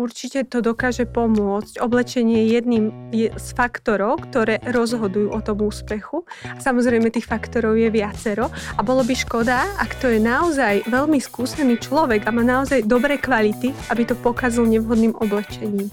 Určite to dokáže pomôcť. Oblečenie je jedným z faktorov, ktoré rozhodujú o tom úspechu. Samozrejme, tých faktorov je viacero a bolo by škoda, ak to je naozaj veľmi skúsený človek a má naozaj dobré kvality, aby to pokazil nevhodným oblečením.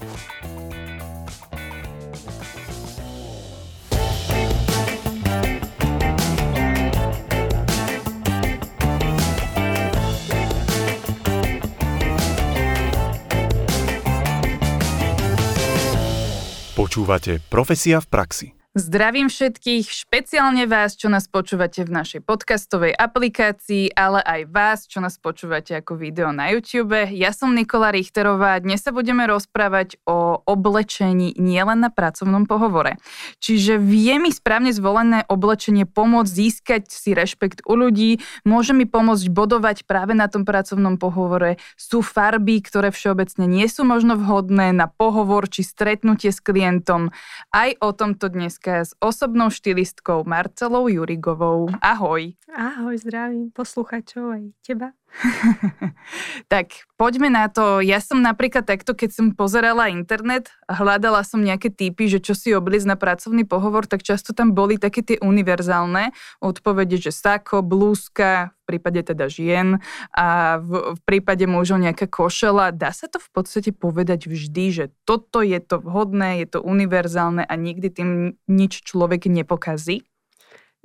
Počúvate Profesia v praxi. Zdravím všetkých, špeciálne vás, čo nás počúvate v našej podcastovej aplikácii, ale aj vás, čo nás počúvate ako video na YouTube. Ja som Nikola Richterová, dnes sa budeme rozprávať o oblečení nielen na pracovnom pohovore. Čiže vie mi správne zvolené oblečenie pomôcť získať si rešpekt u ľudí, môže mi pomôcť bodovať práve na tom pracovnom pohovore. Sú farby, ktoré všeobecne nie sú možno vhodné na pohovor či stretnutie s klientom. Aj o tomto dneska s osobnou štylistkou Marcelou Jurigovou. Ahoj. Ahoj, zdravím posluchačov aj teba. tak poďme na to. Ja som napríklad takto, keď som pozerala internet a hľadala som nejaké typy, že čo si obliz na pracovný pohovor, tak často tam boli také tie univerzálne odpovede, že sako, blúzka, v prípade teda žien a v, v prípade mužov nejaká košela. Dá sa to v podstate povedať vždy, že toto je to vhodné, je to univerzálne a nikdy tým nič človek nepokazí?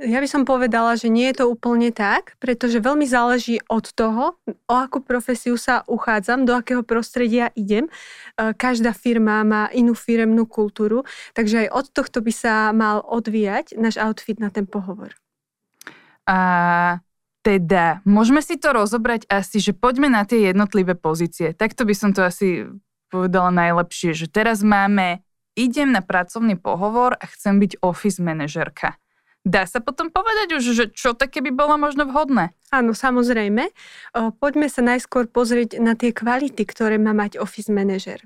Ja by som povedala, že nie je to úplne tak, pretože veľmi záleží od toho, o akú profesiu sa uchádzam, do akého prostredia idem. E, každá firma má inú firemnú kultúru, takže aj od tohto by sa mal odvíjať náš outfit na ten pohovor. A teda, môžeme si to rozobrať asi, že poďme na tie jednotlivé pozície. Takto by som to asi povedala najlepšie, že teraz máme, idem na pracovný pohovor a chcem byť office manažerka. Dá sa potom povedať už, že čo také by bolo možno vhodné? Áno, samozrejme. Poďme sa najskôr pozrieť na tie kvality, ktoré má mať office manažer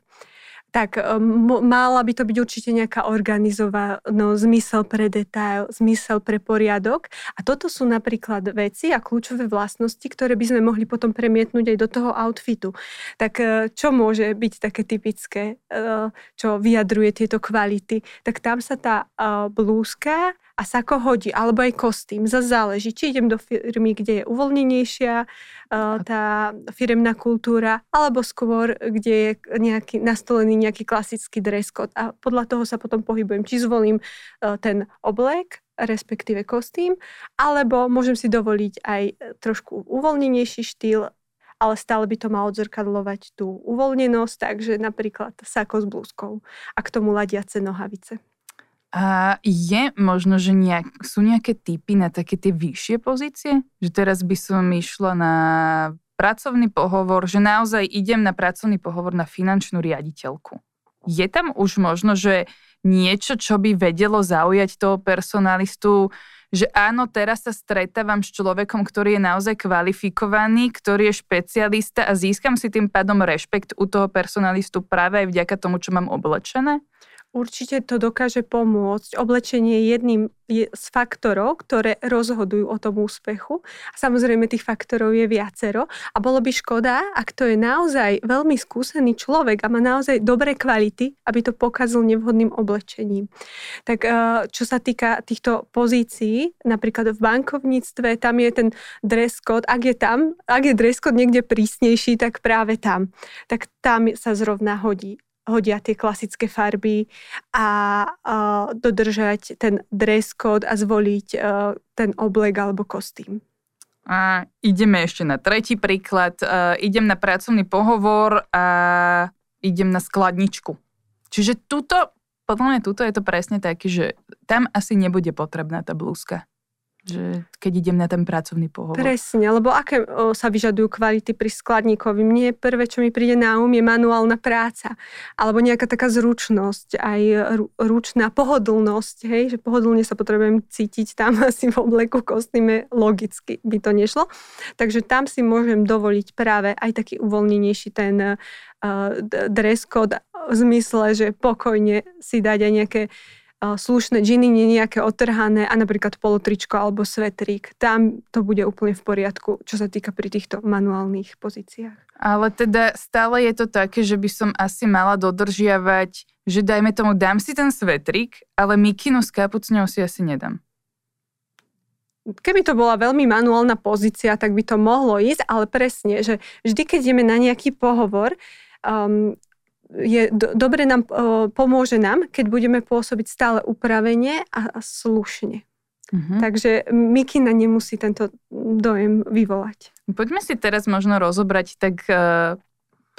tak m- mala by to byť určite nejaká organizovaná, no, zmysel pre detail, zmysel pre poriadok. A toto sú napríklad veci a kľúčové vlastnosti, ktoré by sme mohli potom premietnúť aj do toho outfitu. Tak e, čo môže byť také typické, e, čo vyjadruje tieto kvality? Tak tam sa tá e, blúzka a sako hodí, alebo aj kostým. Zase záleží, či idem do firmy, kde je uvoľnenejšia uh, tá firemná kultúra, alebo skôr, kde je nejaký, nastolený nejaký klasický dress code. A podľa toho sa potom pohybujem, či zvolím uh, ten oblek, respektíve kostým, alebo môžem si dovoliť aj trošku uvoľnenejší štýl, ale stále by to malo odzrkadlovať tú uvoľnenosť, takže napríklad sako s blúzkou a k tomu ladiace nohavice. A je možno, že nejak, sú nejaké typy na také tie vyššie pozície? Že teraz by som išla na pracovný pohovor, že naozaj idem na pracovný pohovor na finančnú riaditeľku. Je tam už možno, že niečo, čo by vedelo zaujať toho personalistu, že áno, teraz sa stretávam s človekom, ktorý je naozaj kvalifikovaný, ktorý je špecialista a získam si tým pádom rešpekt u toho personalistu práve aj vďaka tomu, čo mám oblečené? Určite to dokáže pomôcť. Oblečenie je jedným z faktorov, ktoré rozhodujú o tom úspechu. A samozrejme tých faktorov je viacero. A bolo by škoda, ak to je naozaj veľmi skúsený človek a má naozaj dobré kvality, aby to pokazil nevhodným oblečením. Tak eh, čo sa týka týchto pozícií, napríklad v bankovníctve, tam je ten dress code. Ak je tam, ak je dress code niekde prísnejší, tak práve tam. Tak tam sa zrovna hodí hodia tie klasické farby a uh, dodržať ten dress code a zvoliť uh, ten oblek alebo kostým. A ideme ešte na tretí príklad. Uh, idem na pracovný pohovor a idem na skladničku. Čiže tuto, podľa mňa tuto je to presne taký, že tam asi nebude potrebná tá blúzka že keď idem na ten pracovný pohovor. Presne, lebo aké o, sa vyžadujú kvality pri skladníkovi? Mne prvé, čo mi príde na um, je manuálna práca. Alebo nejaká taká zručnosť, aj ručná pohodlnosť, hej, že pohodlne sa potrebujem cítiť tam asi v obleku kostýme, logicky by to nešlo. Takže tam si môžem dovoliť práve aj taký uvoľnenejší ten uh, dress code v zmysle, že pokojne si dať aj nejaké slušné džiny, nie nejaké otrhané a napríklad polotričko alebo svetrík. Tam to bude úplne v poriadku, čo sa týka pri týchto manuálnych pozíciách. Ale teda stále je to také, že by som asi mala dodržiavať, že dajme tomu, dám si ten svetrík, ale mikinu s kapucňou si asi nedám. Keby to bola veľmi manuálna pozícia, tak by to mohlo ísť, ale presne, že vždy, keď ideme na nejaký pohovor, um, je do, dobre nám, pomôže nám, keď budeme pôsobiť stále upravenie a, a slušne. Uh-huh. Takže mikina nemusí tento dojem vyvolať. Poďme si teraz možno rozobrať tak uh,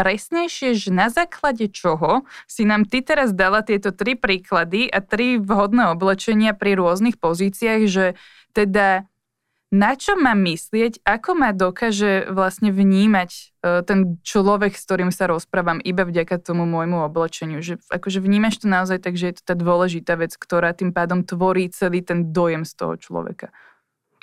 presnejšie, že na základe čoho si nám ty teraz dala tieto tri príklady a tri vhodné oblečenia pri rôznych pozíciách, že teda na čo mám myslieť, ako ma dokáže vlastne vnímať uh, ten človek, s ktorým sa rozprávam iba vďaka tomu môjmu oblečeniu. Že akože vnímaš to naozaj tak, že je to tá dôležitá vec, ktorá tým pádom tvorí celý ten dojem z toho človeka.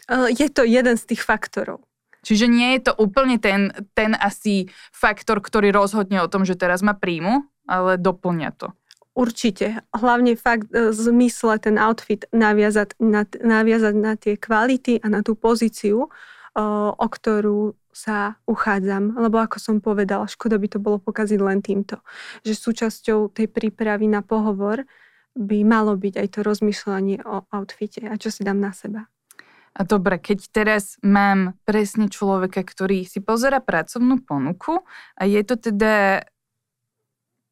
Uh, je to jeden z tých faktorov. Čiže nie je to úplne ten, ten asi faktor, ktorý rozhodne o tom, že teraz ma príjmu, ale doplňa to. Určite. Hlavne fakt e, zmysle ten outfit naviazať na, naviazať na tie kvality a na tú pozíciu, e, o ktorú sa uchádzam. Lebo ako som povedala, škoda by to bolo pokaziť len týmto. Že súčasťou tej prípravy na pohovor by malo byť aj to rozmýšľanie o outfite a čo si dám na seba. A dobre, keď teraz mám presne človeka, ktorý si pozera pracovnú ponuku a je to teda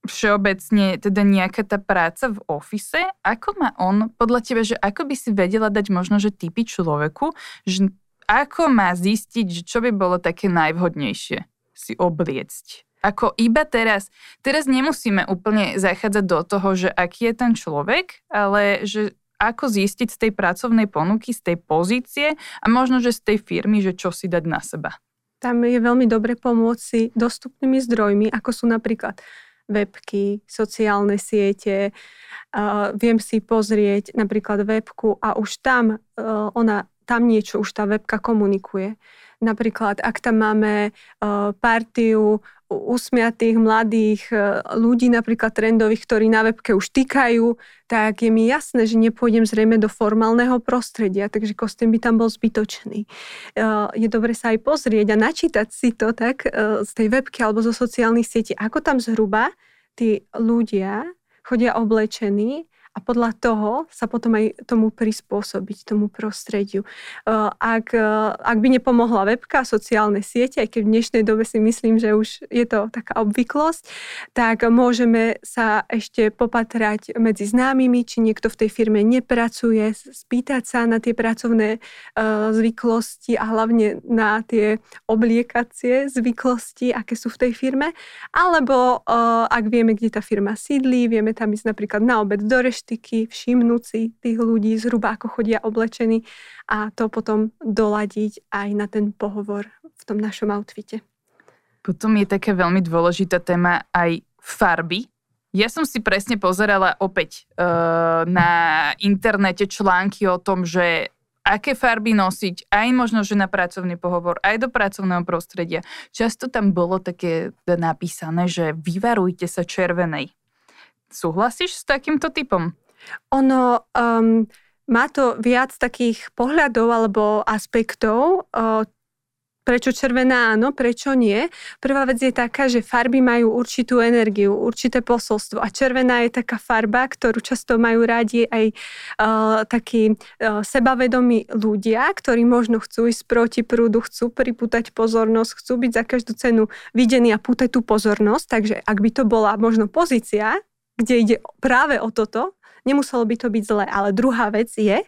všeobecne teda nejaká tá práca v ofise, ako má on, podľa teba, že ako by si vedela dať možno, že typy človeku, že ako má zistiť, že čo by bolo také najvhodnejšie si obliecť? Ako iba teraz, teraz nemusíme úplne zachádzať do toho, že aký je ten človek, ale že ako zistiť z tej pracovnej ponuky, z tej pozície a možno, že z tej firmy, že čo si dať na seba. Tam je veľmi dobre pomôcť si dostupnými zdrojmi, ako sú napríklad webky, sociálne siete. Uh, viem si pozrieť napríklad webku a už tam uh, ona tam niečo už tá webka komunikuje. Napríklad, ak tam máme uh, partiu usmiatých mladých uh, ľudí, napríklad trendových, ktorí na webke už týkajú, tak je mi jasné, že nepôjdem zrejme do formálneho prostredia, takže kostým by tam bol zbytočný. Uh, je dobre sa aj pozrieť a načítať si to tak z tej webky alebo zo sociálnych sietí, ako tam zhruba tí ľudia chodia oblečení a podľa toho sa potom aj tomu prispôsobiť, tomu prostrediu. Eh, ak, eh, ak by nepomohla webka, sociálne siete, aj keď v dnešnej dobe si myslím, že už je to taká obvyklosť, tak môžeme sa ešte popatrať medzi známymi, či niekto v tej firme nepracuje, spýtať sa na tie pracovné eh, zvyklosti a hlavne na tie obliekacie zvyklosti, aké sú v tej firme. Alebo ak vieme, kde tá firma sídlí, vieme tam ísť napríklad na obed do reš štiky, všimnúť si tých ľudí zhruba ako chodia oblečení a to potom doladiť aj na ten pohovor v tom našom outfite. Potom je taká veľmi dôležitá téma aj farby. Ja som si presne pozerala opäť uh, na internete články o tom, že aké farby nosiť, aj možno, že na pracovný pohovor, aj do pracovného prostredia. Často tam bolo také napísané, že vyvarujte sa červenej. Súhlasíš s takýmto typom? Ono um, má to viac takých pohľadov alebo aspektov. Uh, prečo červená áno, prečo nie. Prvá vec je taká, že farby majú určitú energiu, určité posolstvo a červená je taká farba, ktorú často majú rádi aj uh, takí uh, sebavedomí ľudia, ktorí možno chcú ísť proti prúdu, chcú pripútať pozornosť, chcú byť za každú cenu videní a pútať tú pozornosť. Takže ak by to bola možno pozícia, kde ide práve o toto, nemuselo by to byť zle. Ale druhá vec je,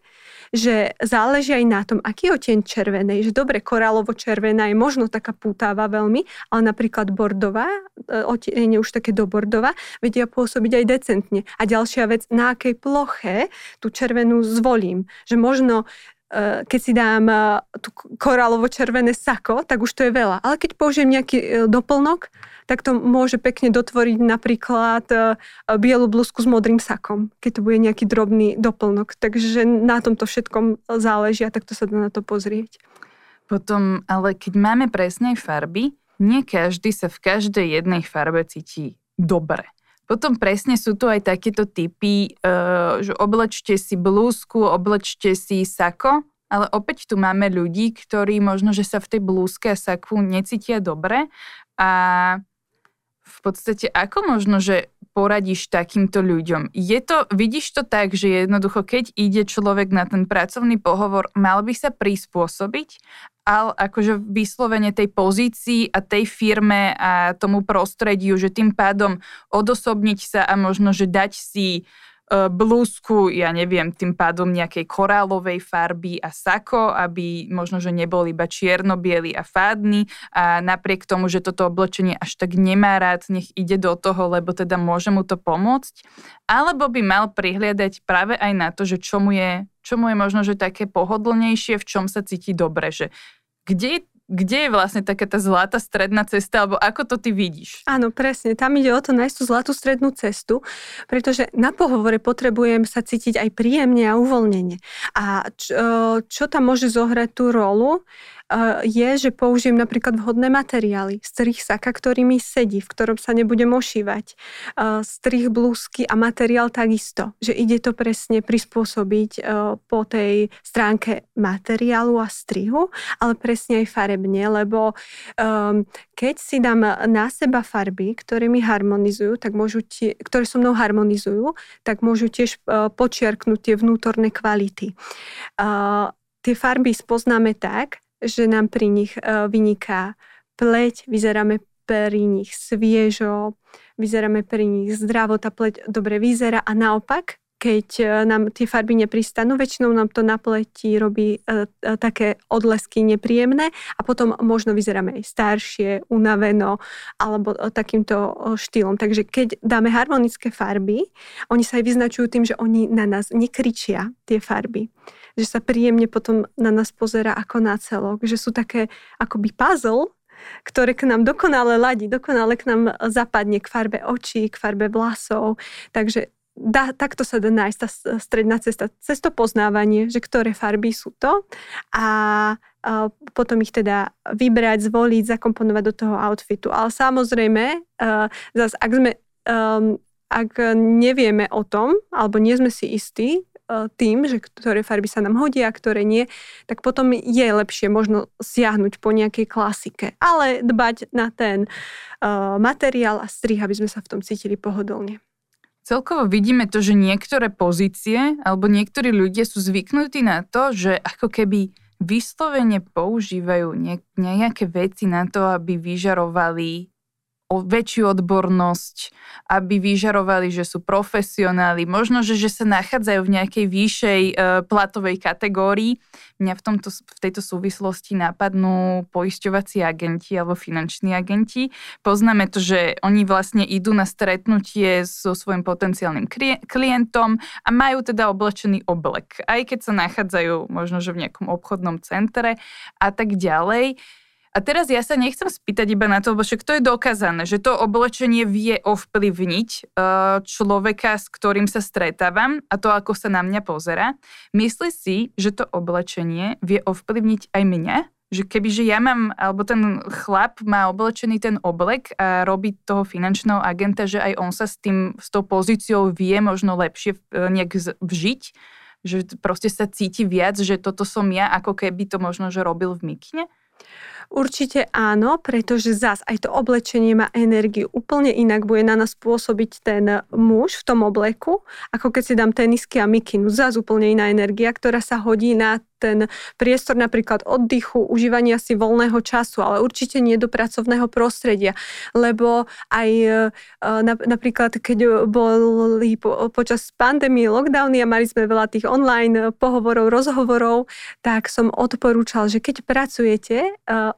že záleží aj na tom, aký je ten červenej. Že dobre, korálovo-červená je možno taká pútava veľmi, ale napríklad bordová, e, otiene už také do bordova, vedia pôsobiť aj decentne. A ďalšia vec, na akej ploche tú červenú zvolím. Že možno e, keď si dám e, tú korálovo-červené sako, tak už to je veľa. Ale keď použijem nejaký doplnok, tak to môže pekne dotvoriť napríklad e, bielu blúzku s modrým sakom, keď to bude nejaký drobný doplnok. Takže na tomto všetkom záleží a takto sa dá na to pozrieť. Potom, ale keď máme presnej farby, nie každý sa v každej jednej farbe cíti dobre. Potom presne sú tu aj takéto typy, uh, že oblečte si blúzku, oblečte si sako, ale opäť tu máme ľudí, ktorí možno, že sa v tej blúzke a saku necítia dobre a v podstate ako možno, že poradíš takýmto ľuďom? Je to, vidíš to tak, že jednoducho, keď ide človek na ten pracovný pohovor, mal by sa prispôsobiť ale akože vyslovene tej pozícii a tej firme a tomu prostrediu, že tým pádom odosobniť sa a možno, že dať si blúzku, ja neviem, tým pádom nejakej korálovej farby a sako, aby možno, že nebol iba čierno a fádny a napriek tomu, že toto oblečenie až tak nemá rád, nech ide do toho, lebo teda môže mu to pomôcť. Alebo by mal prihliadať práve aj na to, že čo mu je, čo mu je možno, že také pohodlnejšie, v čom sa cíti dobre, že kde kde je vlastne taká tá zlatá stredná cesta, alebo ako to ty vidíš? Áno, presne. Tam ide o to nájsť tú zlatú strednú cestu, pretože na pohovore potrebujem sa cítiť aj príjemne a uvoľnenie. A čo, čo tam môže zohrať tú rolu? Je, že použijem napríklad vhodné materiály. Strih saka, ktorý mi sedí, v ktorom sa nebudem ošívať. Strih blúzky a materiál takisto. Že ide to presne prispôsobiť po tej stránke materiálu a strihu, ale presne aj farebne, lebo keď si dám na seba farby, ktoré mi harmonizujú, tak môžu tie, ktoré so mnou harmonizujú, tak môžu tiež počiarknúť tie vnútorné kvality. Tie farby spoznáme tak, že nám pri nich e, vyniká pleť, vyzeráme pri nich sviežo, vyzeráme pri nich zdravo, tá pleť dobre vyzerá a naopak, keď e, nám tie farby nepristanú, väčšinou nám to na pleti robí e, také odlesky nepríjemné a potom možno vyzeráme aj staršie, unaveno alebo takýmto štýlom. Takže keď dáme harmonické farby, oni sa aj vyznačujú tým, že oni na nás nekričia tie farby že sa príjemne potom na nás pozera ako na celok, že sú také akoby puzzle, ktoré k nám dokonale ladí, dokonale k nám zapadne k farbe očí, k farbe vlasov. Takže dá, takto sa dá nájsť tá stredná cesta, cez to poznávanie, že ktoré farby sú to a, a potom ich teda vybrať, zvoliť, zakomponovať do toho outfitu. Ale samozrejme, uh, zase ak sme um, ak nevieme o tom, alebo nie sme si istí, E, tým, že ktoré farby sa nám hodia, ktoré nie, tak potom je lepšie možno siahnuť po nejakej klasike. Ale dbať na ten uh, materiál a strih, aby sme sa v tom cítili pohodlne. Celkovo vidíme to, že niektoré pozície alebo niektorí ľudia sú zvyknutí na to, že ako keby vyslovene používajú nejaké veci na to, aby vyžarovali o väčšiu odbornosť, aby vyžarovali, že sú profesionáli, možno, že, že sa nachádzajú v nejakej výšej e, platovej kategórii. Mňa v, tomto, v tejto súvislosti napadnú poisťovací agenti alebo finanční agenti. Poznáme to, že oni vlastne idú na stretnutie so svojím potenciálnym klientom a majú teda oblečený oblek, aj keď sa nachádzajú možno, že v nejakom obchodnom centre a tak ďalej. A teraz ja sa nechcem spýtať iba na to, lebo však to je dokázané, že to oblečenie vie ovplyvniť uh, človeka, s ktorým sa stretávam a to, ako sa na mňa pozera. Myslí si, že to oblečenie vie ovplyvniť aj mňa? Že keby, že ja mám, alebo ten chlap má oblečený ten oblek a robí toho finančného agenta, že aj on sa s tým, s tou pozíciou vie možno lepšie uh, nejak vžiť, že proste sa cíti viac, že toto som ja, ako keby to možno, že robil v mikine? Určite áno, pretože zas aj to oblečenie má energiu. Úplne inak bude na nás pôsobiť ten muž v tom obleku, ako keď si dám tenisky a mikinu. Zas úplne iná energia, ktorá sa hodí na ten priestor napríklad oddychu, užívania si voľného času, ale určite nie do pracovného prostredia, lebo aj e, napríklad, keď boli počas pandémie lockdowny a mali sme veľa tých online pohovorov, rozhovorov, tak som odporúčal, že keď pracujete, e,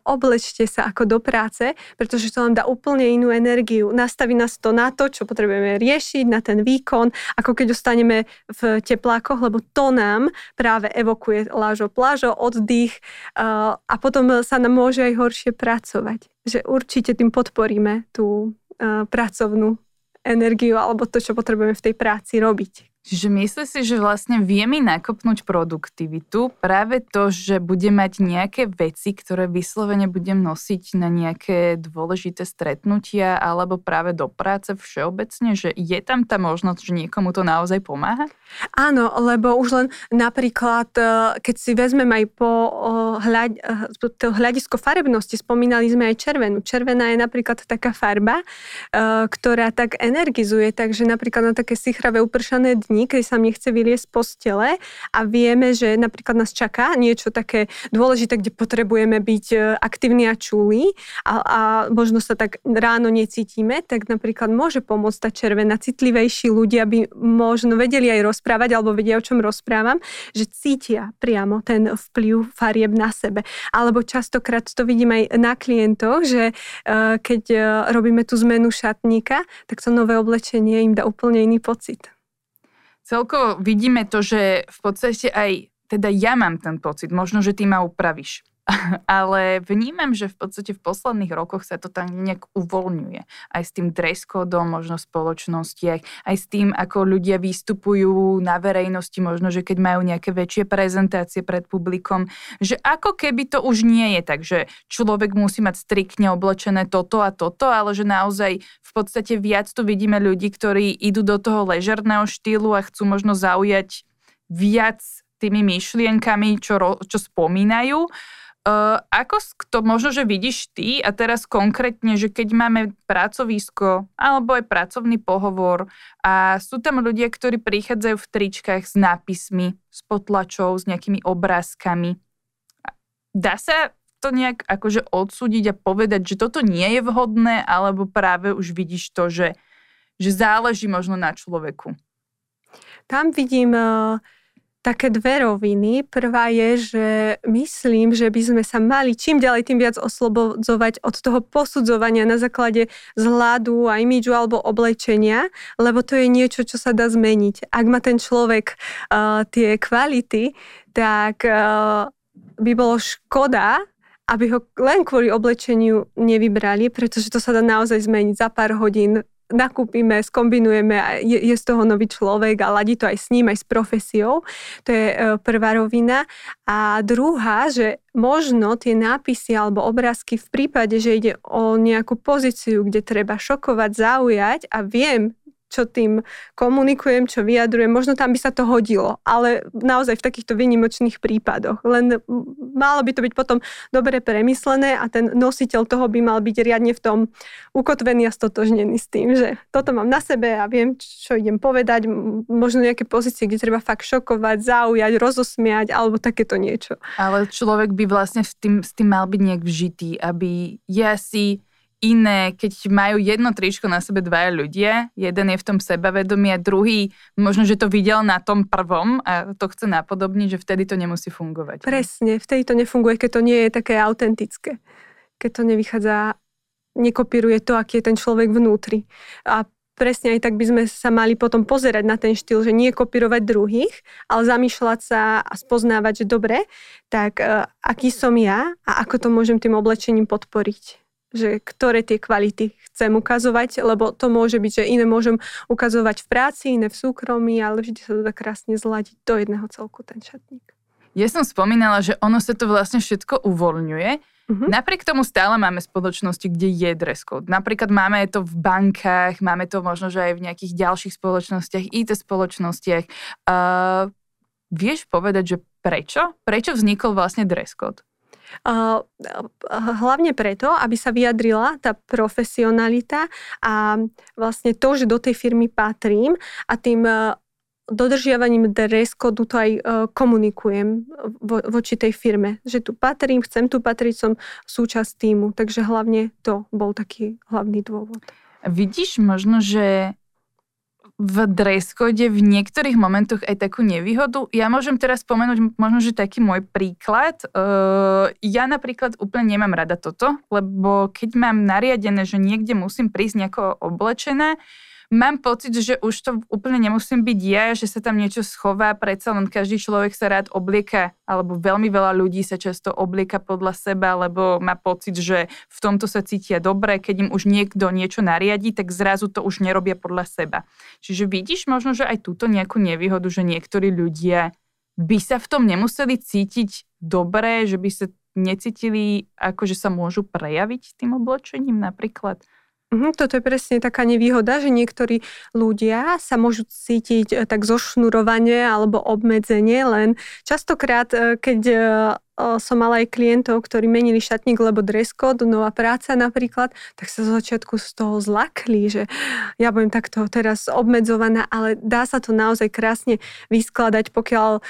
oblečte sa ako do práce, pretože to nám dá úplne inú energiu. Nastaví nás to na to, čo potrebujeme riešiť, na ten výkon, ako keď ostaneme v teplákoch, lebo to nám práve evokuje plážo, plážo, oddych a potom sa nám môže aj horšie pracovať. Že určite tým podporíme tú pracovnú energiu alebo to, čo potrebujeme v tej práci robiť. Čiže myslí si, že vlastne vieme nakopnúť produktivitu práve to, že bude mať nejaké veci, ktoré vyslovene budem nosiť na nejaké dôležité stretnutia alebo práve do práce všeobecne, že je tam tá možnosť, že niekomu to naozaj pomáha? Áno, lebo už len napríklad, e, keď si vezmem aj po hľad, e, hľadisko farebnosti, spomínali sme aj červenú. Červená je napríklad taká farba, e, ktorá tak energizuje, takže napríklad na také sichravé upršané dni dní, keď sa mi chce vyliesť z postele a vieme, že napríklad nás čaká niečo také dôležité, kde potrebujeme byť e, aktívni a čulí a, a možno sa tak ráno necítime, tak napríklad môže pomôcť tá červená, citlivejší ľudia by možno vedeli aj rozprávať alebo vedia, o čom rozprávam, že cítia priamo ten vplyv farieb na sebe. Alebo častokrát to vidím aj na klientoch, že e, keď e, robíme tú zmenu šatníka, tak to nové oblečenie im dá úplne iný pocit celkovo vidíme to, že v podstate aj teda ja mám ten pocit, možno, že ty ma upravíš, ale vnímam, že v podstate v posledných rokoch sa to tam nejak uvoľňuje. Aj s tým dress možno v spoločnostiach, aj s tým, ako ľudia vystupujú na verejnosti, možno, že keď majú nejaké väčšie prezentácie pred publikom, že ako keby to už nie je tak, že človek musí mať striktne oblečené toto a toto, ale že naozaj v podstate viac tu vidíme ľudí, ktorí idú do toho ležerného štýlu a chcú možno zaujať viac tými myšlienkami, čo, čo spomínajú Uh, ako to možno, že vidíš ty a teraz konkrétne, že keď máme pracovisko alebo aj pracovný pohovor a sú tam ľudia, ktorí prichádzajú v tričkách s nápismi, s potlačou, s nejakými obrázkami. Dá sa to nejak akože odsúdiť a povedať, že toto nie je vhodné, alebo práve už vidíš to, že, že záleží možno na človeku? Tam vidím uh také dve roviny. Prvá je, že myslím, že by sme sa mali čím ďalej tým viac oslobodzovať od toho posudzovania na základe zhľadu a imidžu alebo oblečenia, lebo to je niečo, čo sa dá zmeniť. Ak má ten človek uh, tie kvality, tak uh, by bolo škoda, aby ho len kvôli oblečeniu nevybrali, pretože to sa dá naozaj zmeniť za pár hodín nakúpime, skombinujeme a je, je z toho nový človek a ladí to aj s ním, aj s profesiou. To je e, prvá rovina. A druhá, že možno tie nápisy alebo obrázky v prípade, že ide o nejakú pozíciu, kde treba šokovať, zaujať a viem, čo tým komunikujem, čo vyjadrujem, možno tam by sa to hodilo, ale naozaj v takýchto výnimočných prípadoch. Len malo by to byť potom dobre premyslené a ten nositeľ toho by mal byť riadne v tom ukotvený a stotožnený s tým, že toto mám na sebe a viem, čo idem povedať, možno nejaké pozície, kde treba fakt šokovať, zaujať, rozosmiať alebo takéto niečo. Ale človek by vlastne s tým, s tým mal byť nejak vžitý, aby ja si iné, keď majú jedno tričko na sebe dvaja ľudia, jeden je v tom sebavedomí a druhý možno, že to videl na tom prvom a to chce napodobniť, že vtedy to nemusí fungovať. Presne, vtedy to nefunguje, keď to nie je také autentické. Keď to nevychádza, nekopíruje to, aký je ten človek vnútri. A presne aj tak by sme sa mali potom pozerať na ten štýl, že nie kopírovať druhých, ale zamýšľať sa a spoznávať, že dobre, tak uh, aký som ja a ako to môžem tým oblečením podporiť že ktoré tie kvality chcem ukazovať, lebo to môže byť, že iné môžem ukazovať v práci, iné v súkromí, ale vždy sa to dá krásne zladiť do jedného celku ten šatník. Ja som spomínala, že ono sa to vlastne všetko uvoľňuje. Uh-huh. Napriek tomu stále máme spoločnosti, kde je dress code. Napríklad máme to v bankách, máme to možno, že aj v nejakých ďalších spoločnostiach, IT spoločnostiach. Uh, vieš povedať, že prečo? Prečo vznikol vlastne dress code? Hlavne preto, aby sa vyjadrila tá profesionalita a vlastne to, že do tej firmy patrím a tým e, dodržiavaním dress kodu to aj e, komunikujem vo, voči tej firme, že tu patrím, chcem tu patriť, som súčasť týmu, takže hlavne to bol taký hlavný dôvod. Vidíš možno, že v dress code v niektorých momentoch aj takú nevýhodu. Ja môžem teraz spomenúť možno, že taký môj príklad. Ja napríklad úplne nemám rada toto, lebo keď mám nariadené, že niekde musím prísť nejako oblečené, mám pocit, že už to úplne nemusím byť ja, že sa tam niečo schová, predsa len každý človek sa rád oblieka, alebo veľmi veľa ľudí sa často oblieka podľa seba, lebo má pocit, že v tomto sa cítia dobre, keď im už niekto niečo nariadi, tak zrazu to už nerobia podľa seba. Čiže vidíš možno, že aj túto nejakú nevýhodu, že niektorí ľudia by sa v tom nemuseli cítiť dobre, že by sa necítili, ako že sa môžu prejaviť tým oblečením napríklad? Mhm, toto je presne taká nevýhoda, že niektorí ľudia sa môžu cítiť eh, tak zošnurovanie alebo obmedzenie, len častokrát, eh, keď eh, som mala aj klientov, ktorí menili šatník, lebo dress code, nová práca napríklad, tak sa z začiatku z toho zlakli, že ja budem takto teraz obmedzovaná, ale dá sa to naozaj krásne vyskladať, pokiaľ,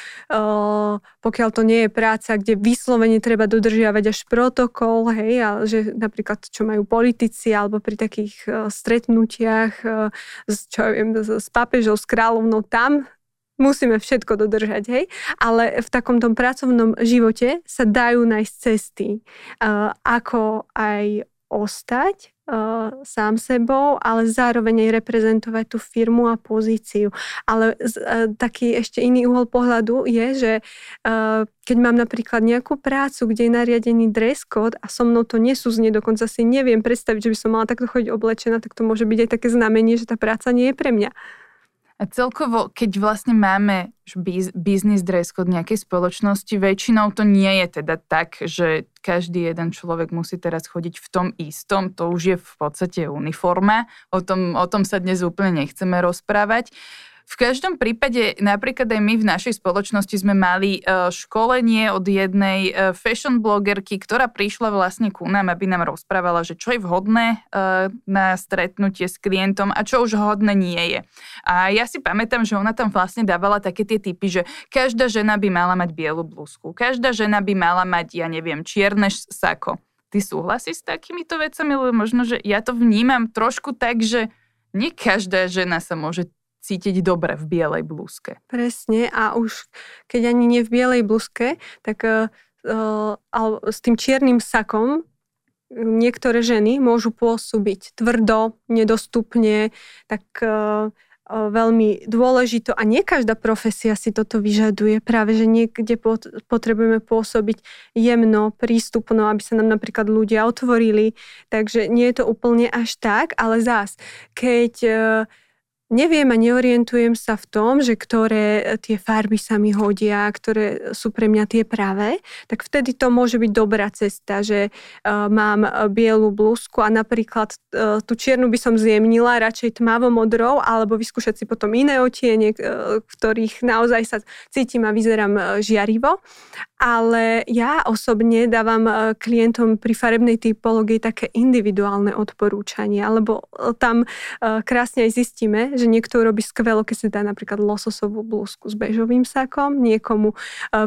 pokiaľ to nie je práca, kde vyslovene treba dodržiavať až protokol, hej, ale že napríklad čo majú politici alebo pri takých stretnutiach s, čo ja viem, s pápežou, s kráľovnou, tam musíme všetko dodržať, hej, ale v takom tom pracovnom živote sa dajú nájsť cesty, uh, ako aj ostať uh, sám sebou, ale zároveň aj reprezentovať tú firmu a pozíciu. Ale uh, taký ešte iný uhol pohľadu je, že uh, keď mám napríklad nejakú prácu, kde je nariadený dress code a so mnou to nesúzne, dokonca si neviem predstaviť, že by som mala takto chodiť oblečená, tak to môže byť aj také znamenie, že tá práca nie je pre mňa. A celkovo, keď vlastne máme business dress code nejakej spoločnosti, väčšinou to nie je teda tak, že každý jeden človek musí teraz chodiť v tom istom, to už je v podstate uniforma, o tom, o tom sa dnes úplne nechceme rozprávať. V každom prípade, napríklad aj my v našej spoločnosti sme mali e, školenie od jednej e, fashion blogerky, ktorá prišla vlastne ku nám, aby nám rozprávala, že čo je vhodné e, na stretnutie s klientom a čo už vhodné nie je. A ja si pamätám, že ona tam vlastne dávala také tie typy, že každá žena by mala mať bielu blúzku, každá žena by mala mať, ja neviem, čierne sako. Ty súhlasíš s takýmito vecami, lebo možno, že ja to vnímam trošku tak, že nie každá žena sa môže cítiť dobre v bielej blúzke. Presne a už keď ani nie v bielej blúzke, tak uh, s tým čiernym sakom niektoré ženy môžu pôsobiť tvrdo, nedostupne, tak uh, veľmi dôležito a nie každá profesia si toto vyžaduje. Práve, že niekde potrebujeme pôsobiť jemno, prístupno, aby sa nám napríklad ľudia otvorili. Takže nie je to úplne až tak, ale zás, keď neviem a neorientujem sa v tom, že ktoré e, tie farby sa mi hodia, ktoré sú pre mňa tie pravé, tak vtedy to môže byť dobrá cesta, že uh, mám e, bielu blúzku a napríklad uh, tú čiernu by som zjemnila radšej tmavo-modrou alebo vyskúšať si potom iné otiene, uh, v ktorých naozaj sa cítim a vyzerám žiarivo. Ale ja osobne dávam klientom pri farebnej typológii také individuálne odporúčania, lebo tam krásne aj zistíme, že niekto robí skvelo, keď si dá napríklad lososovú blúzku s bežovým sakom, niekomu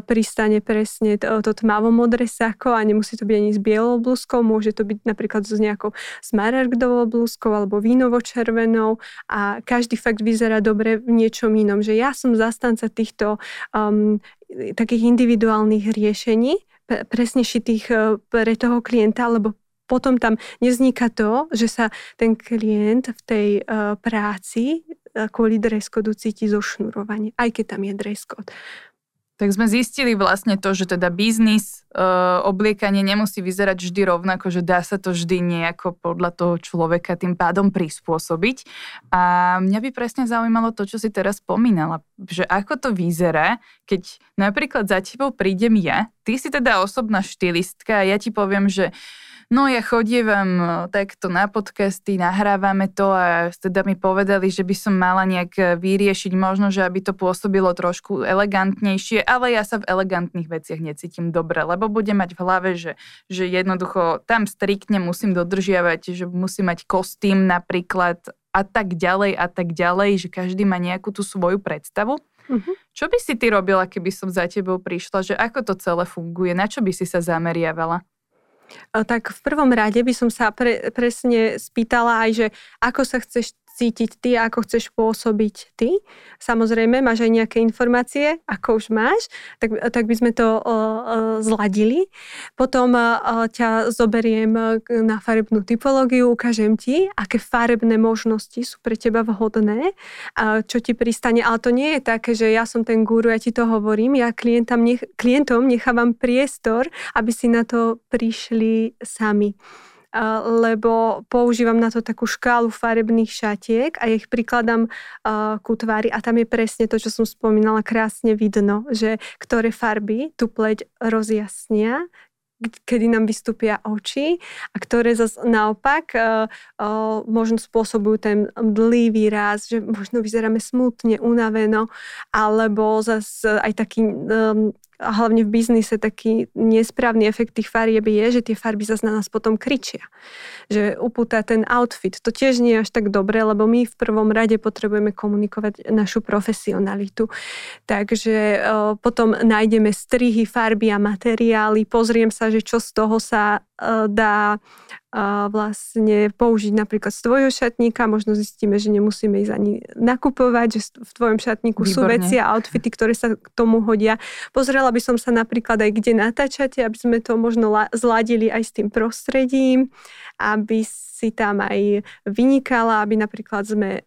pristane presne to, to tmavo-modré sako a nemusí to byť ani s bielou blúzkou, môže to byť napríklad s nejakou smaragdovou blúzkou alebo vínovo-červenou a každý fakt vyzerá dobre v niečom inom. Že ja som zastanca týchto um, takých individuálnych riešení, presne šitých uh, pre toho klienta, lebo potom tam nevzniká to, že sa ten klient v tej uh, práci uh, kvôli dress cíti zošnurovanie, aj keď tam je dress. Tak sme zistili vlastne to, že teda biznis, e, obliekanie nemusí vyzerať vždy rovnako, že dá sa to vždy nejako podľa toho človeka tým pádom prispôsobiť. A mňa by presne zaujímalo to, čo si teraz spomínala, že ako to vyzerá, keď napríklad za tebou prídem ja, ty si teda osobná štilistka a ja ti poviem, že No ja chodievam e, takto na podcasty, nahrávame to a teda mi povedali, že by som mala nejak e, vyriešiť možno, že aby to pôsobilo trošku elegantnejšie, ale ja sa v elegantných veciach necítim dobre, lebo budem mať v hlave, že, že jednoducho tam striktne musím dodržiavať, že musím mať kostým napríklad a tak ďalej a tak ďalej, že každý má nejakú tú svoju predstavu. Uh-huh. Čo by si ty robila, keby som za tebou prišla, že ako to celé funguje, na čo by si sa zameriavala? tak v prvom rade by som sa pre, presne spýtala aj, že ako sa chceš cítiť ty, ako chceš pôsobiť ty. Samozrejme, máš aj nejaké informácie, ako už máš, tak, tak by sme to uh, zladili. Potom uh, ťa zoberiem na farebnú typológiu, ukážem ti, aké farebné možnosti sú pre teba vhodné, uh, čo ti pristane. Ale to nie je také, že ja som ten guru, ja ti to hovorím, ja klientom, nech, klientom nechávam priestor, aby si na to prišli sami lebo používam na to takú škálu farebných šatiek a ich prikladám ku tvári a tam je presne to, čo som spomínala, krásne vidno, že ktoré farby tú pleť rozjasnia, kedy nám vystúpia oči a ktoré zase naopak uh, uh, možno spôsobujú ten dlý výraz, že možno vyzeráme smutne, unaveno, alebo zase aj taký um, a hlavne v biznise taký nesprávny efekt tých farieb je, že tie farby zase na nás potom kričia. Že upúta ten outfit. To tiež nie je až tak dobré, lebo my v prvom rade potrebujeme komunikovať našu profesionalitu. Takže e, potom nájdeme strihy, farby a materiály, pozriem sa, že čo z toho sa dá vlastne použiť napríklad z tvojho šatníka, možno zistíme, že nemusíme ísť ani nakupovať, že v tvojom šatníku Výborne. sú veci a outfity, ktoré sa k tomu hodia. Pozrela by som sa napríklad aj kde natáčate, aby sme to možno zladili aj s tým prostredím, aby si tam aj vynikala, aby napríklad sme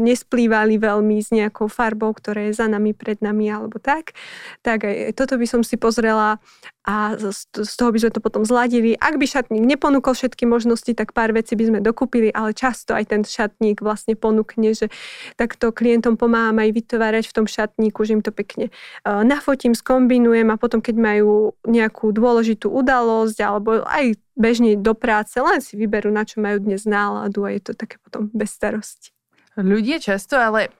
nesplývali veľmi s nejakou farbou, ktorá je za nami, pred nami alebo tak. Tak aj toto by som si pozrela a z toho by sme to potom zladili. Ak by šatník neponúkol všetky možnosti, tak pár vecí by sme dokúpili, ale často aj ten šatník vlastne ponúkne, že takto klientom pomáham aj vytvárať v tom šatníku, že im to pekne nafotím, skombinujem a potom, keď majú nejakú dôležitú udalosť alebo aj bežne do práce, len si vyberú, na čo majú dnes náladu a je to také potom bez starosti. Ľudia často ale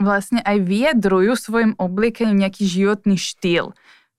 vlastne aj vyjadrujú svojim obliekením nejaký životný štýl.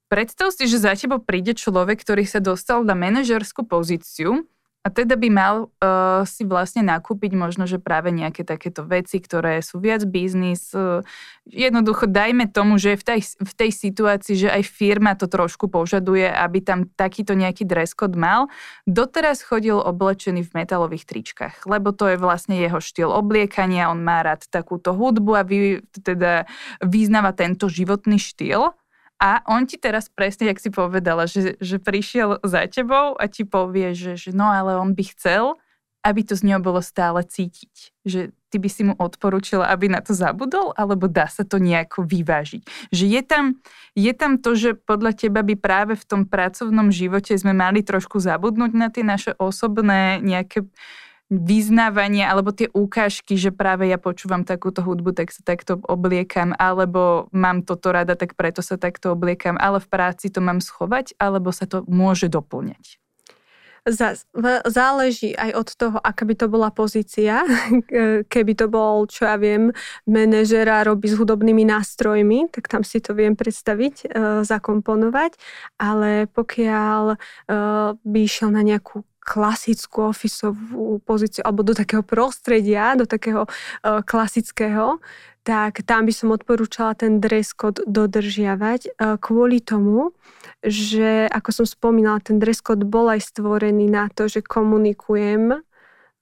Predstav si, že za tebou príde človek, ktorý sa dostal na manažerskú pozíciu a teda by mal uh, si vlastne nakúpiť možno, že práve nejaké takéto veci, ktoré sú viac biznis. Uh, jednoducho dajme tomu, že v tej, v tej situácii, že aj firma to trošku požaduje, aby tam takýto nejaký dress code mal. Doteraz chodil oblečený v metalových tričkách, lebo to je vlastne jeho štýl obliekania, on má rád takúto hudbu a vy, teda vyznáva tento životný štýl. A on ti teraz presne, jak si povedala, že, že prišiel za tebou a ti povie, že, že no ale on by chcel, aby to z neho bolo stále cítiť. Že ty by si mu odporúčila, aby na to zabudol, alebo dá sa to nejako vyvážiť. Že je tam, je tam to, že podľa teba by práve v tom pracovnom živote sme mali trošku zabudnúť na tie naše osobné nejaké vyznávanie alebo tie ukážky, že práve ja počúvam takúto hudbu, tak sa takto obliekam, alebo mám toto rada, tak preto sa takto obliekam, ale v práci to mám schovať, alebo sa to môže doplňať? záleží aj od toho, aká by to bola pozícia. Keby to bol, čo ja viem, manažera robí s hudobnými nástrojmi, tak tam si to viem predstaviť, e, zakomponovať. Ale pokiaľ e, by išiel na nejakú klasickú ofisovú pozíciu alebo do takého prostredia, do takého uh, klasického, tak tam by som odporúčala ten dress code dodržiavať uh, kvôli tomu, že ako som spomínala, ten dress code bol aj stvorený na to, že komunikujem,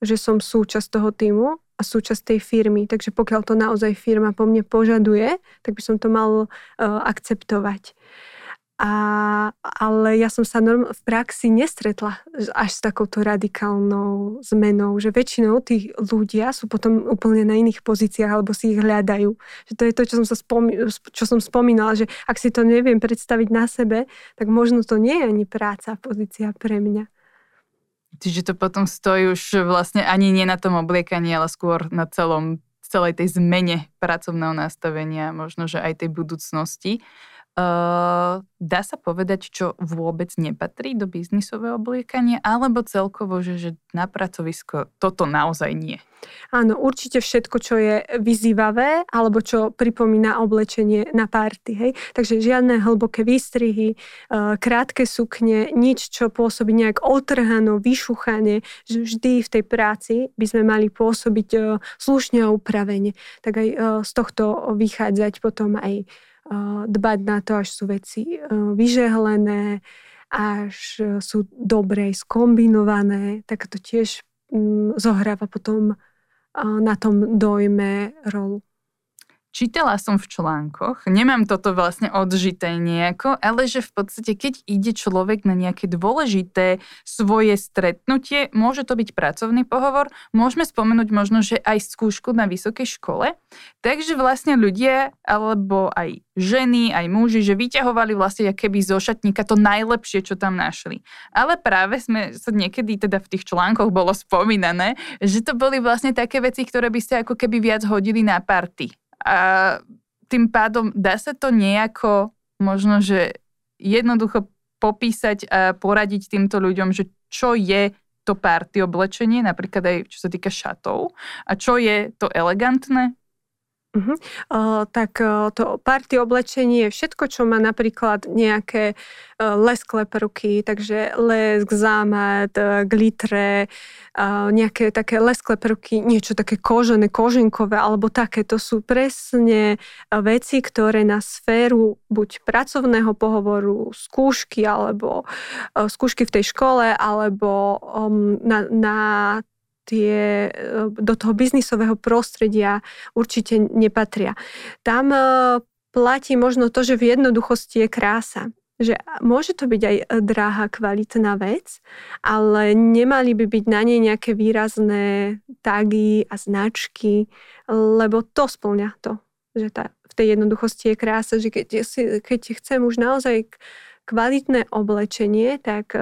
že som súčasť toho týmu a súčasť tej firmy. Takže pokiaľ to naozaj firma po mne požaduje, tak by som to mal uh, akceptovať. A, ale ja som sa norm, v praxi nestretla až s takouto radikálnou zmenou, že väčšinou tých ľudia sú potom úplne na iných pozíciách alebo si ich hľadajú. Že to je to, čo som, sa spomí, čo som spomínala, že ak si to neviem predstaviť na sebe, tak možno to nie je ani práca, pozícia pre mňa. Čiže to potom stojí už vlastne ani nie na tom obliekaní, ale skôr na celom celej tej zmene pracovného nastavenia, možno, že aj tej budúcnosti. Uh, dá sa povedať, čo vôbec nepatrí do biznisového obliekania, alebo celkovo, že, že na pracovisko toto naozaj nie? Áno, určite všetko, čo je vyzývavé, alebo čo pripomína oblečenie na párty. Hej? Takže žiadne hlboké výstrihy, uh, krátke sukne, nič, čo pôsobí nejak otrhano, vyšuchanie, že vždy v tej práci by sme mali pôsobiť uh, slušne a upravene. Tak aj z tohto vychádzať potom aj dbať na to, až sú veci vyžehlené, až sú dobre skombinované, tak to tiež mm, zohráva potom na tom dojme rolu. Čítala som v článkoch, nemám toto vlastne odžité nejako, ale že v podstate, keď ide človek na nejaké dôležité svoje stretnutie, môže to byť pracovný pohovor, môžeme spomenúť možno, že aj skúšku na vysokej škole, takže vlastne ľudia, alebo aj ženy, aj muži, že vyťahovali vlastne keby zo šatníka to najlepšie, čo tam našli. Ale práve sme sa niekedy teda v tých článkoch bolo spomínané, že to boli vlastne také veci, ktoré by ste ako keby viac hodili na party a tým pádom dá sa to nejako možno, že jednoducho popísať a poradiť týmto ľuďom, že čo je to party oblečenie, napríklad aj čo sa týka šatov a čo je to elegantné Uh-huh. Uh, tak uh, to party oblečenie je všetko, čo má napríklad nejaké uh, lesklé prvky, takže lesk, zámat, uh, glitre, uh, nejaké také lesklé prvky, niečo také kožené, koženkové alebo také. To sú presne uh, veci, ktoré na sféru buď pracovného pohovoru, skúšky alebo uh, skúšky v tej škole alebo um, na, na tie, e, do toho biznisového prostredia určite nepatria. Tam e, platí možno to, že v jednoduchosti je krása. Že môže to byť aj drahá, kvalitná vec, ale nemali by byť na nej nejaké výrazné tagy a značky, lebo to splňa to, že tá, v tej jednoduchosti je krása, že keď, keď chcem už naozaj kvalitné oblečenie, tak e,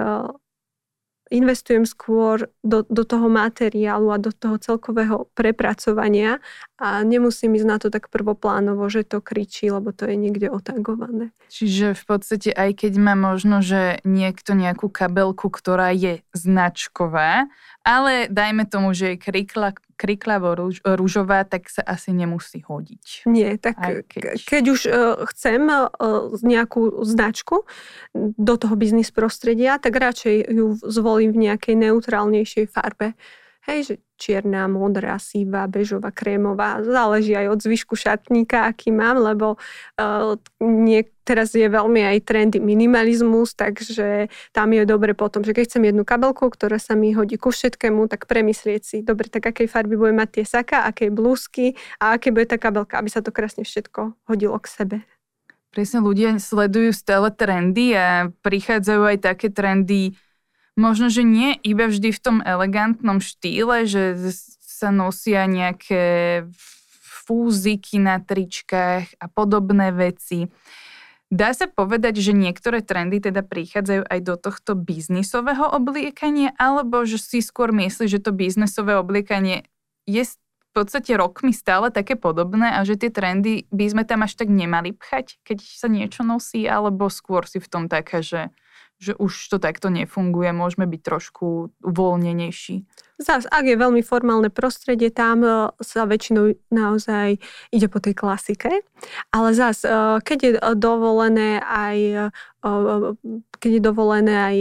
investujem skôr do, do toho materiálu a do toho celkového prepracovania a nemusím ísť na to tak prvoplánovo, že to kričí, lebo to je niekde otagované. Čiže v podstate aj keď má možno, že niekto nejakú kabelku, ktorá je značková, ale dajme tomu, že je krikla, kriklavo rúž, rúžová, tak sa asi nemusí hodiť. Nie, tak keď... keď už uh, chcem uh, nejakú značku do toho biznis prostredia, tak radšej ju zvolím v nejakej neutrálnejšej farbe. Hej, že čierna, modrá, síva, bežová, krémová. Záleží aj od zvyšku šatníka, aký mám, lebo uh, nie, teraz je veľmi aj trendy minimalizmus, takže tam je dobre potom, že keď chcem jednu kabelku, ktorá sa mi hodí ku všetkému, tak premyslieť si, dobre, tak akej farby bude mať tie saka, aké blúzky a aké bude tá kabelka, aby sa to krásne všetko hodilo k sebe. Presne ľudia sledujú stále trendy a prichádzajú aj také trendy, možno, že nie iba vždy v tom elegantnom štýle, že sa nosia nejaké fúziky na tričkách a podobné veci. Dá sa povedať, že niektoré trendy teda prichádzajú aj do tohto biznisového obliekania, alebo že si skôr myslí, že to biznisové obliekanie je v podstate rokmi stále také podobné a že tie trendy by sme tam až tak nemali pchať, keď sa niečo nosí, alebo skôr si v tom taká, že že už to takto nefunguje, môžeme byť trošku uvoľnenejší. Zas, ak je veľmi formálne prostredie, tam e, sa väčšinou naozaj ide po tej klasike. Ale zas, e, keď je dovolené aj keď je dovolené aj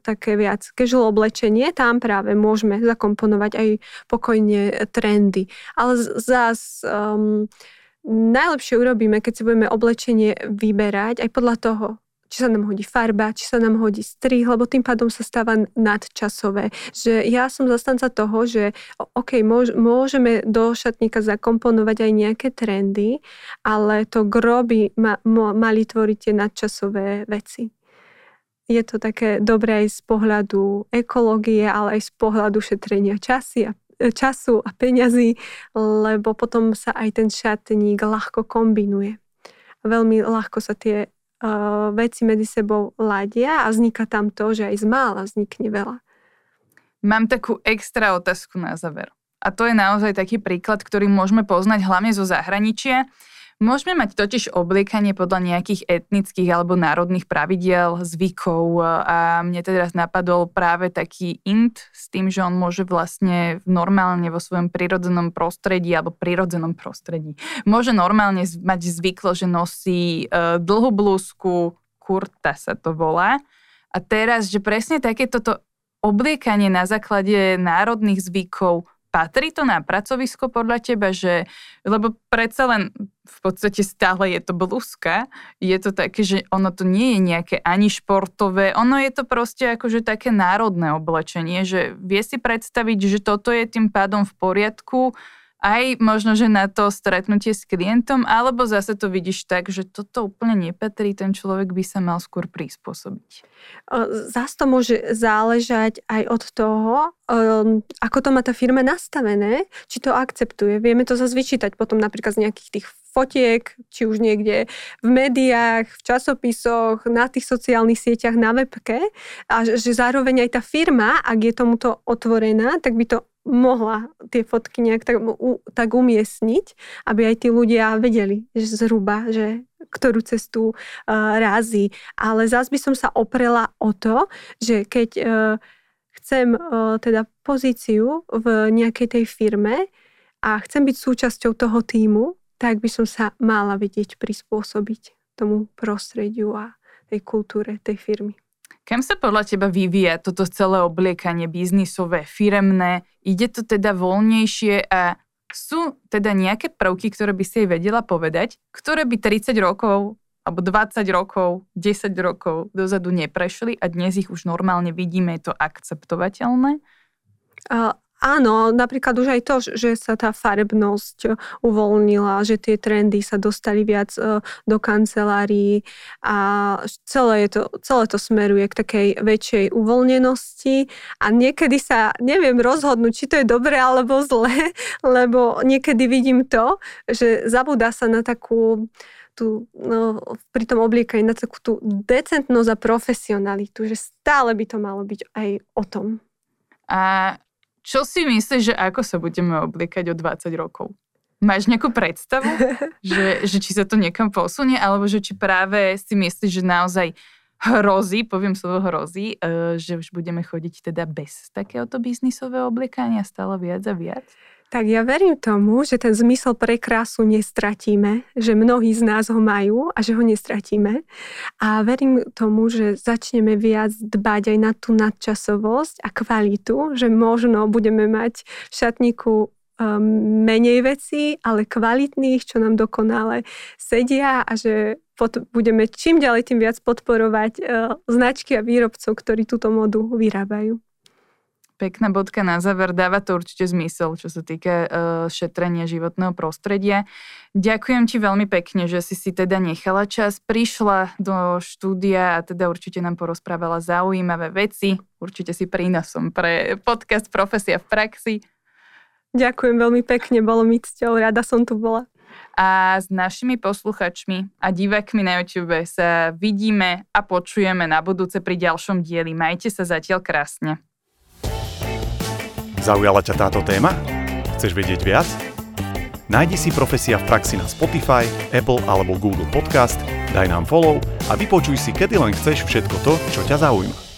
také viac casual oblečenie, tam práve môžeme zakomponovať aj pokojne trendy. Ale zas um, najlepšie urobíme, keď si budeme oblečenie vyberať aj podľa toho, či sa nám hodí farba, či sa nám hodí strih, lebo tým pádom sa stáva nadčasové. Že ja som zastanca toho, že OK, môžeme do šatníka zakomponovať aj nejaké trendy, ale to groby ma, mali tvoriť tie nadčasové veci. Je to také dobré aj z pohľadu ekológie, ale aj z pohľadu šetrenia časy a času a peňazí, lebo potom sa aj ten šatník ľahko kombinuje. Veľmi ľahko sa tie uh, veci medzi sebou ladia a vzniká tam to, že aj z mála vznikne veľa. Mám takú extra otázku na záver. A to je naozaj taký príklad, ktorý môžeme poznať hlavne zo zahraničia. Môžeme mať totiž obliekanie podľa nejakých etnických alebo národných pravidiel, zvykov a mne teraz napadol práve taký int s tým, že on môže vlastne normálne vo svojom prírodzenom prostredí alebo prírodzenom prostredí môže normálne mať zvyklo, že nosí uh, dlhú blúzku, kurta sa to volá. A teraz, že presne takéto obliekanie na základe národných zvykov Patrí to na pracovisko podľa teba, že, lebo predsa len v podstate stále je to blúzka. Je to také, že ono to nie je nejaké ani športové, ono je to proste akože také národné oblečenie, že vie si predstaviť, že toto je tým pádom v poriadku, aj možno, že na to stretnutie s klientom, alebo zase to vidíš tak, že toto úplne nepatrí, ten človek by sa mal skôr prispôsobiť. Zás to môže záležať aj od toho, um, ako to má tá firma nastavené, či to akceptuje. Vieme to zase vyčítať potom napríklad z nejakých tých fotiek, či už niekde v médiách, v časopisoch, na tých sociálnych sieťach, na webke a že zároveň aj tá firma, ak je tomuto otvorená, tak by to mohla tie fotky nejak tak, u, tak umiestniť, aby aj tí ľudia vedeli že zhruba, že ktorú cestu uh, rází. Ale zás by som sa oprela o to, že keď uh, chcem uh, teda pozíciu v nejakej tej firme a chcem byť súčasťou toho týmu, tak by som sa mala vedieť prispôsobiť tomu prostrediu a tej kultúre tej firmy. Kam sa podľa teba vyvíja toto celé obliekanie biznisové, firemné? Ide to teda voľnejšie a sú teda nejaké prvky, ktoré by si jej vedela povedať, ktoré by 30 rokov alebo 20 rokov, 10 rokov dozadu neprešli a dnes ich už normálne vidíme, je to akceptovateľné? Áno, napríklad už aj to, že sa tá farebnosť uvoľnila, že tie trendy sa dostali viac e, do kancelárií a celé, je to, celé to smeruje k takej väčšej uvoľnenosti a niekedy sa neviem rozhodnúť, či to je dobre alebo zle, lebo niekedy vidím to, že zabúda sa na takú tú, no, pri tom obliekaní na takú tú decentnosť a profesionalitu, že stále by to malo byť aj o tom. A čo si myslíš, že ako sa budeme obliekať o 20 rokov? Máš nejakú predstavu, že, že či sa to niekam posunie, alebo že či práve si myslíš, že naozaj hrozí, poviem slovo hrozí, e, že už budeme chodiť teda bez takéhoto biznisového obliekania stále viac a viac? Tak ja verím tomu, že ten zmysel pre krásu nestratíme, že mnohí z nás ho majú a že ho nestratíme. A verím tomu, že začneme viac dbať aj na tú nadčasovosť a kvalitu, že možno budeme mať v šatníku um, menej vecí, ale kvalitných, čo nám dokonale sedia a že pod, budeme čím ďalej tým viac podporovať uh, značky a výrobcov, ktorí túto modu vyrábajú. Pekná bodka na záver, dáva to určite zmysel, čo sa týka uh, šetrenia životného prostredia. Ďakujem ti veľmi pekne, že si si teda nechala čas, prišla do štúdia a teda určite nám porozprávala zaujímavé veci. Určite si prínosom pre podcast Profesia v praxi. Ďakujem veľmi pekne, bolo mi cťou, rada som tu bola. A s našimi posluchačmi a divákmi na YouTube sa vidíme a počujeme na budúce pri ďalšom dieli. Majte sa zatiaľ krásne. Zaujala ťa táto téma? Chceš vedieť viac? Nájdi si Profesia v praxi na Spotify, Apple alebo Google Podcast, daj nám follow a vypočuj si kedy len chceš všetko to, čo ťa zaujíma.